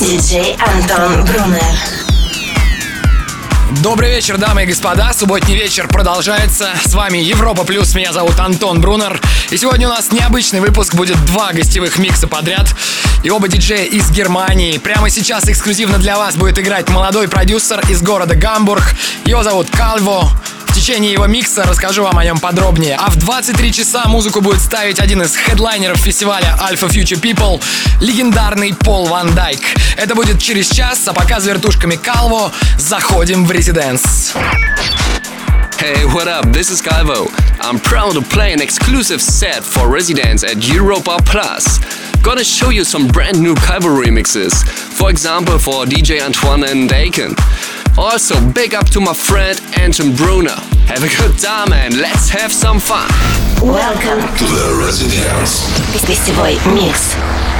Диджей Антон Брунер. Добрый вечер, дамы и господа. Субботний вечер продолжается. С вами Европа Плюс. Меня зовут Антон Брунер. И сегодня у нас необычный выпуск. Будет два гостевых микса подряд. И оба диджея из Германии. Прямо сейчас эксклюзивно для вас будет играть молодой продюсер из города Гамбург. Его зовут Кальво течение его микса расскажу вам о нем подробнее. А в 23 часа музыку будет ставить один из хедлайнеров фестиваля Alpha Future People, легендарный Пол Ван Дайк. Это будет через час, а пока с вертушками Калво заходим в резиденс. Hey, what up? This is Calvo. I'm proud to play an exclusive set for residents at Europa Plus. Gonna show you some brand new Calvo remixes. For example, for DJ Antoine and Dakin. Also, big up to my friend Anton Bruner. Have a good time and let's have some fun. Welcome to the Residence. This is Mix.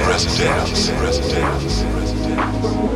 Residence. presidents. presidents. presidents.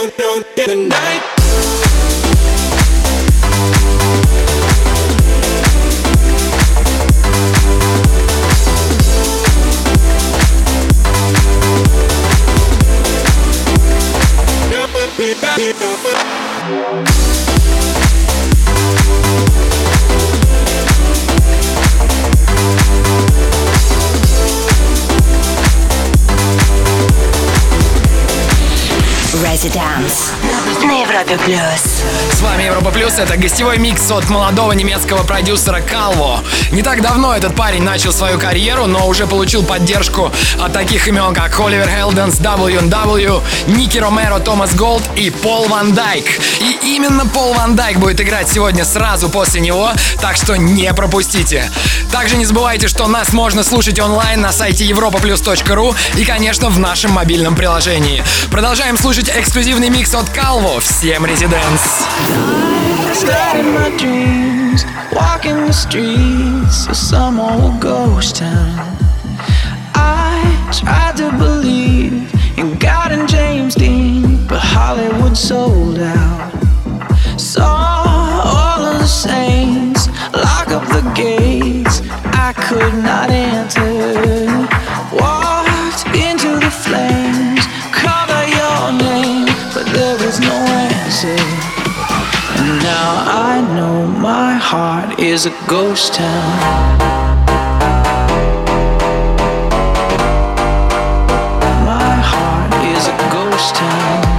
down, down in the night. Be back, be back. to dance. Это гостевой микс от молодого немецкого продюсера Калво. Не так давно этот парень начал свою карьеру, но уже получил поддержку от таких имен, как Оливер Хелденс, W&W, Ники Ромеро, Томас Голд и Пол Ван Дайк. И именно Пол Ван Дайк будет играть сегодня сразу после него, так что не пропустите. Также не забывайте, что нас можно слушать онлайн на сайте europaplus.ru и, конечно, в нашем мобильном приложении. Продолжаем слушать эксклюзивный микс от Калво. Всем DJM Residence. Walking the streets of some old ghost town. I tried to believe in God and James Dean, but Hollywood sold out. Saw all of the saints lock up the gates. I could not enter. now I know my heart is a ghost town. My heart is a ghost town.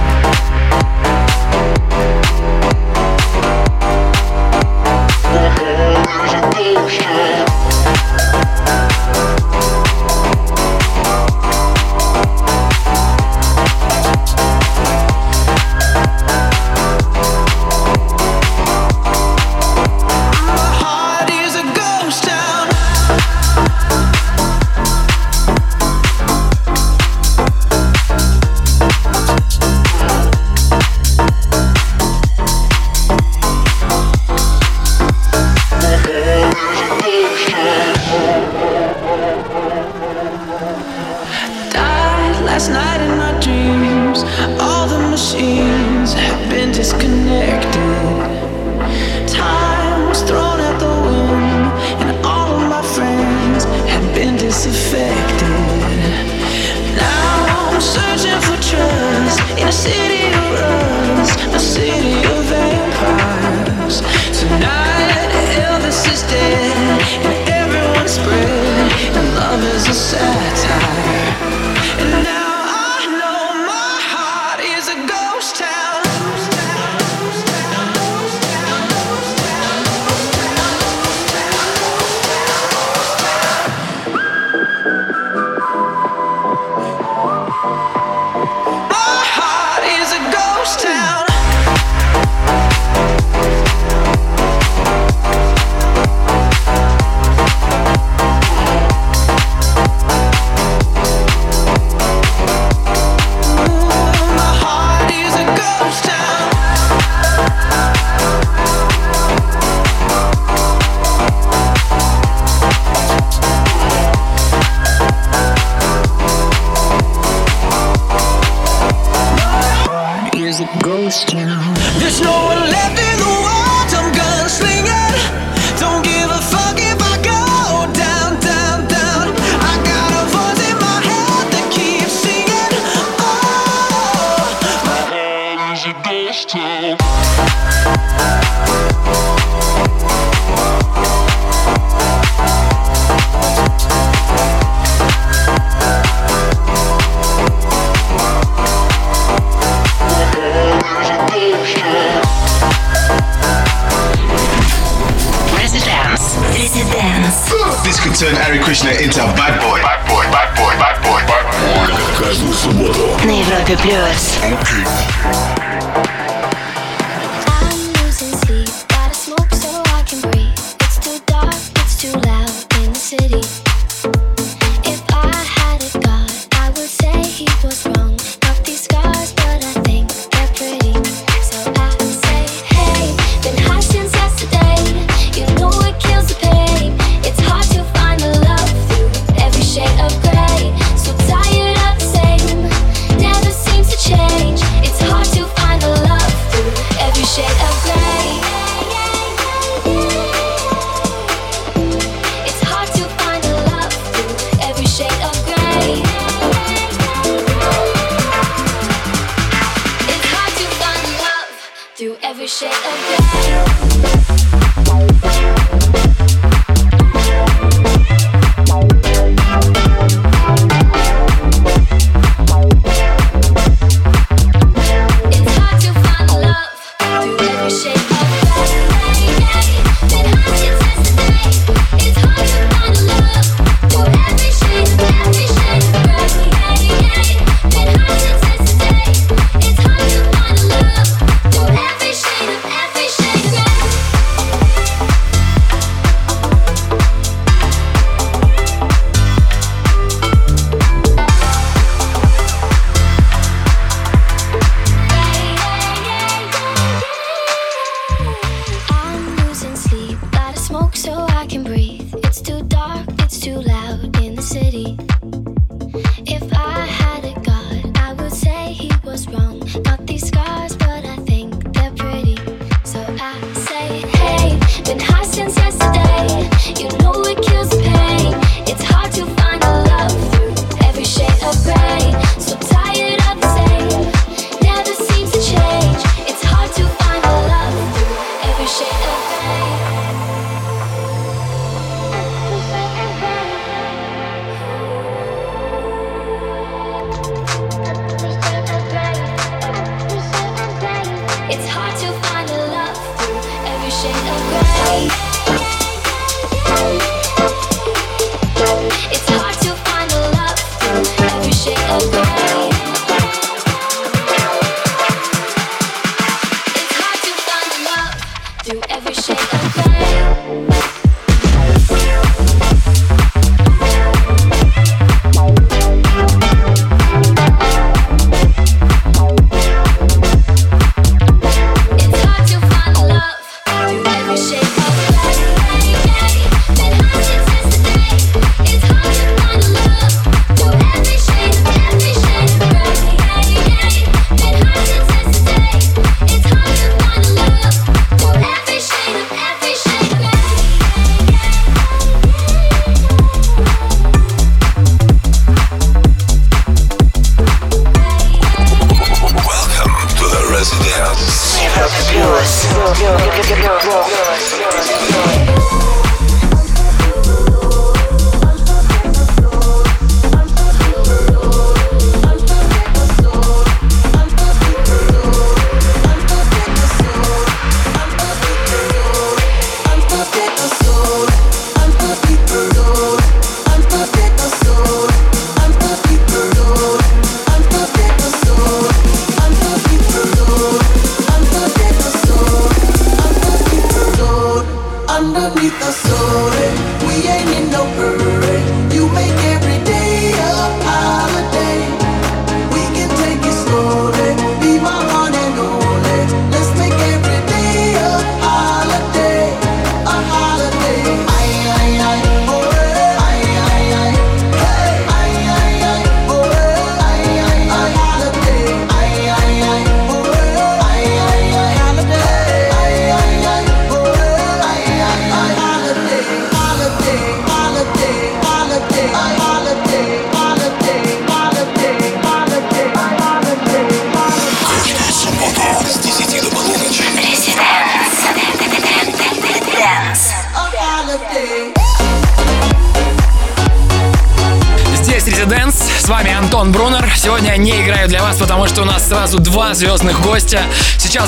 yours. yours. yours.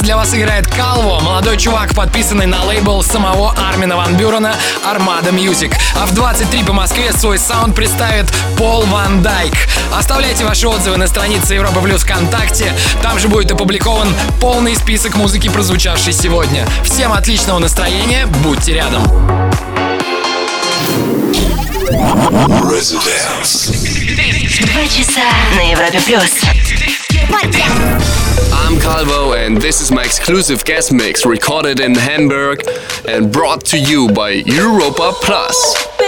Для вас играет Калво, молодой чувак, подписанный на лейбл самого Армина Ван Бюрена Armada Music. А в 23 по Москве свой саунд представит Пол Ван Дайк. Оставляйте ваши отзывы на странице Европа Плюс ВКонтакте. Там же будет опубликован полный список музыки, прозвучавшей сегодня. Всем отличного настроения, будьте рядом. Residence. Два часа на Европе Плюс. I'm Calvo, and this is my exclusive guest mix recorded in Hamburg and brought to you by Europa Plus.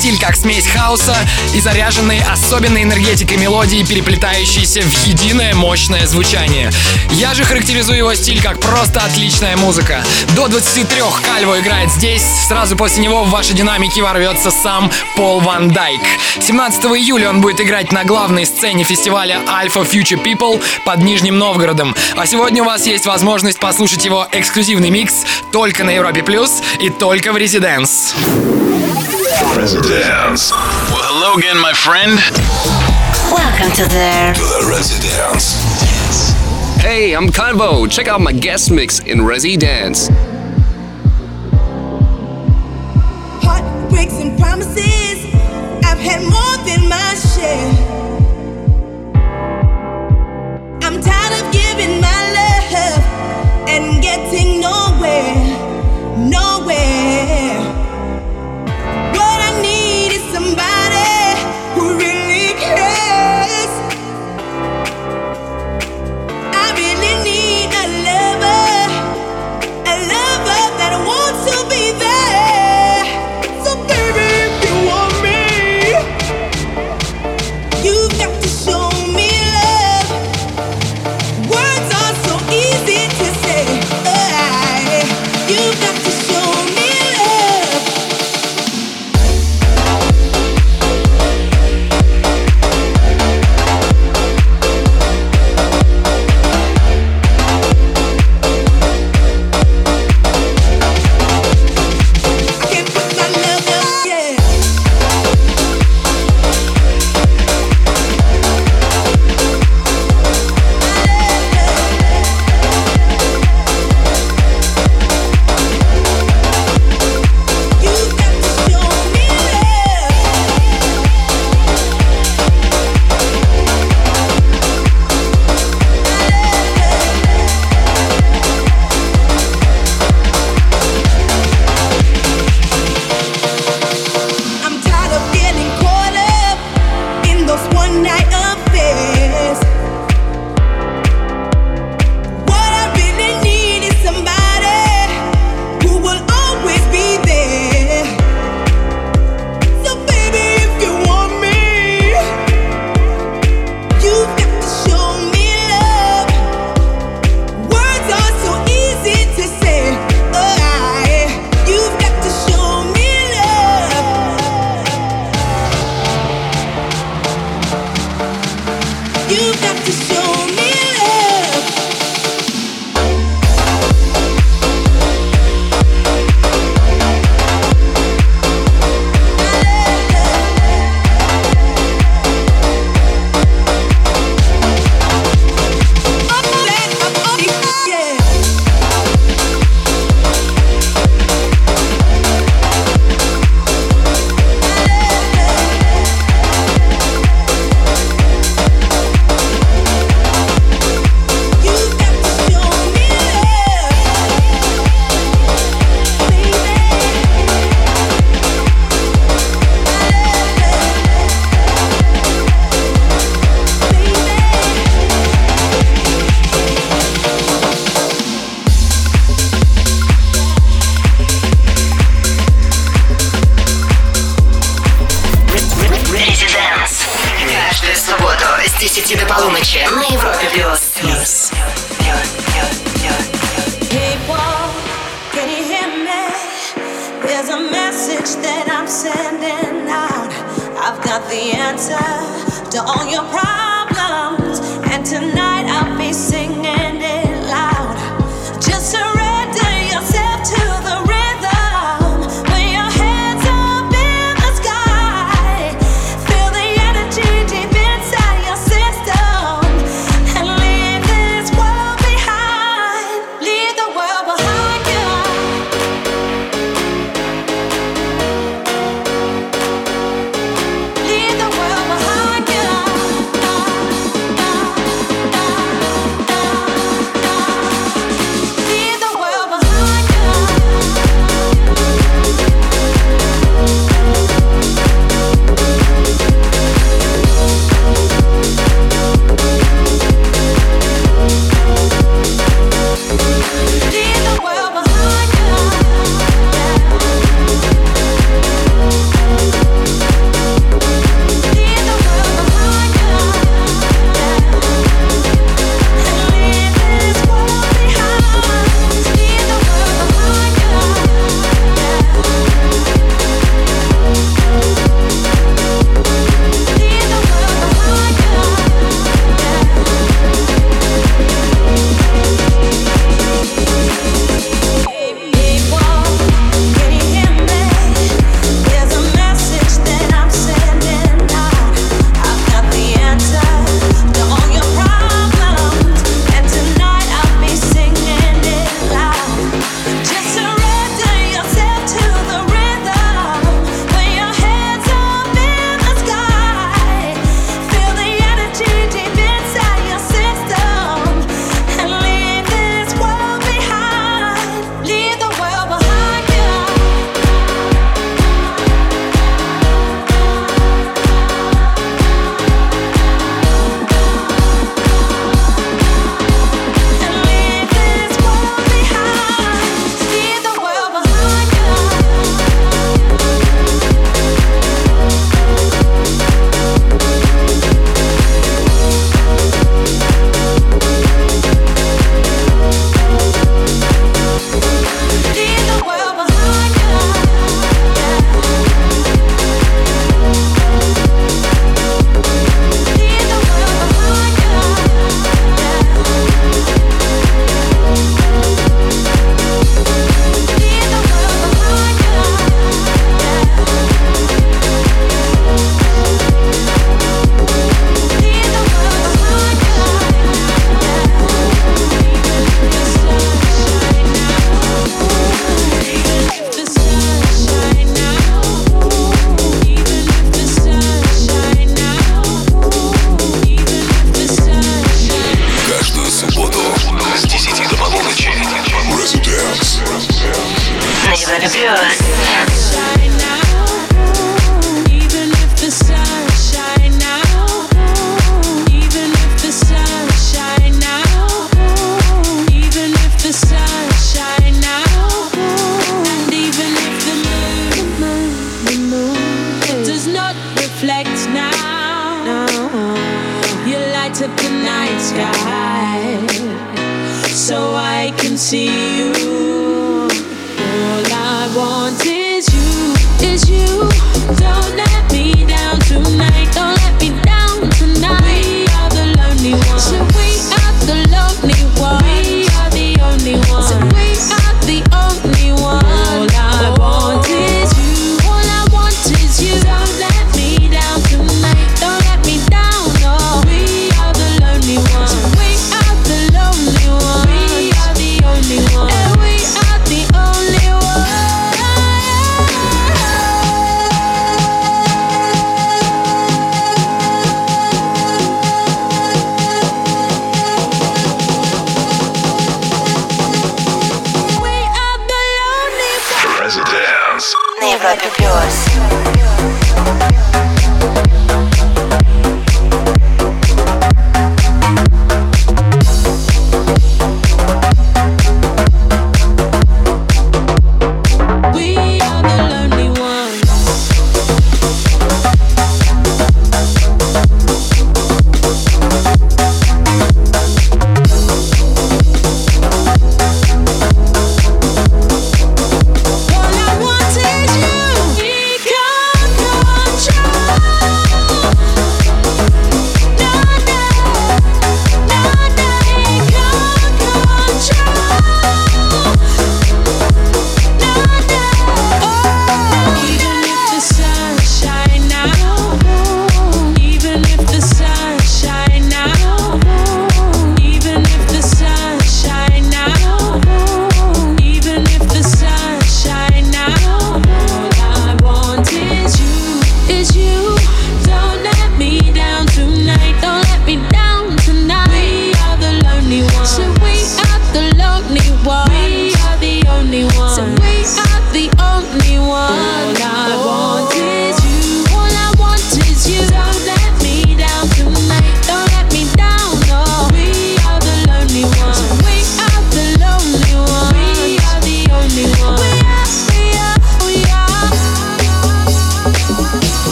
Стиль как смесь хаоса и заряженной особенной энергетикой мелодии, переплетающейся в единое мощное звучание. Я же характеризую его стиль как просто отличная музыка. До 23 Кальво играет здесь. Сразу после него в ваши динамики ворвется сам Пол Ван Дайк. 17 июля он будет играть на главной сцене фестиваля Alpha Future People под Нижним Новгородом. А сегодня у вас есть возможность послушать его эксклюзивный микс только на Европе Плюс и только в Residence. Residence. Well, hello again, my friend. Welcome to the, to the Residence. Hey, I'm Calvo. Check out my guest mix in Resi Dance. Heartbreaks and promises, I've had more than my share. I'm tired of giving my love and getting nowhere, nowhere.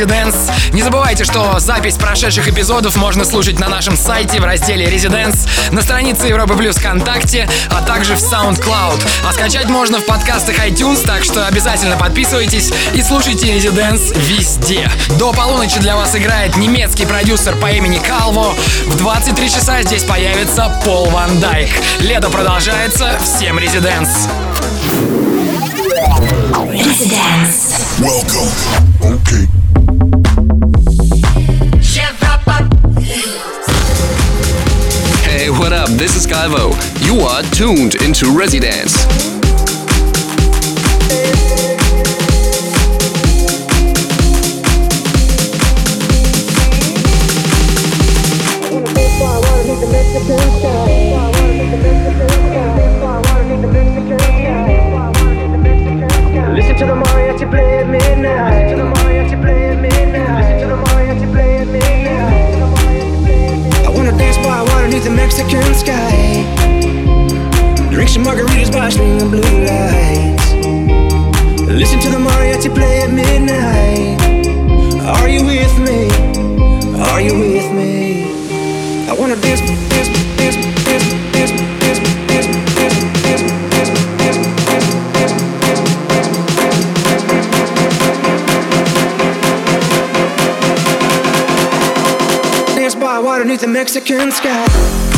Резиденс. Не забывайте, что запись прошедших эпизодов можно слушать на нашем сайте в разделе Резиденс, на странице Европа Плюс ВКонтакте, а также в SoundCloud. А скачать можно в подкастах iTunes, так что обязательно подписывайтесь и слушайте Резиденс везде. До полуночи для вас играет немецкий продюсер по имени Калво. В 23 часа здесь появится Пол Ван Дайк. Лето продолжается. Всем Резиденс. Residence. Welcome. Okay. What up? This is Calvo. You are tuned into Residence. Mexican sky.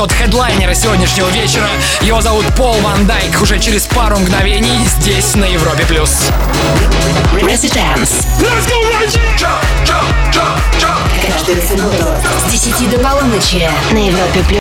от хедлайнера сегодняшнего вечера. Его зовут Пол Ван Дайк. Уже через пару мгновений здесь, на Европе+. плюс. Residence. Каждую субботу с 10 до полуночи на Европе+.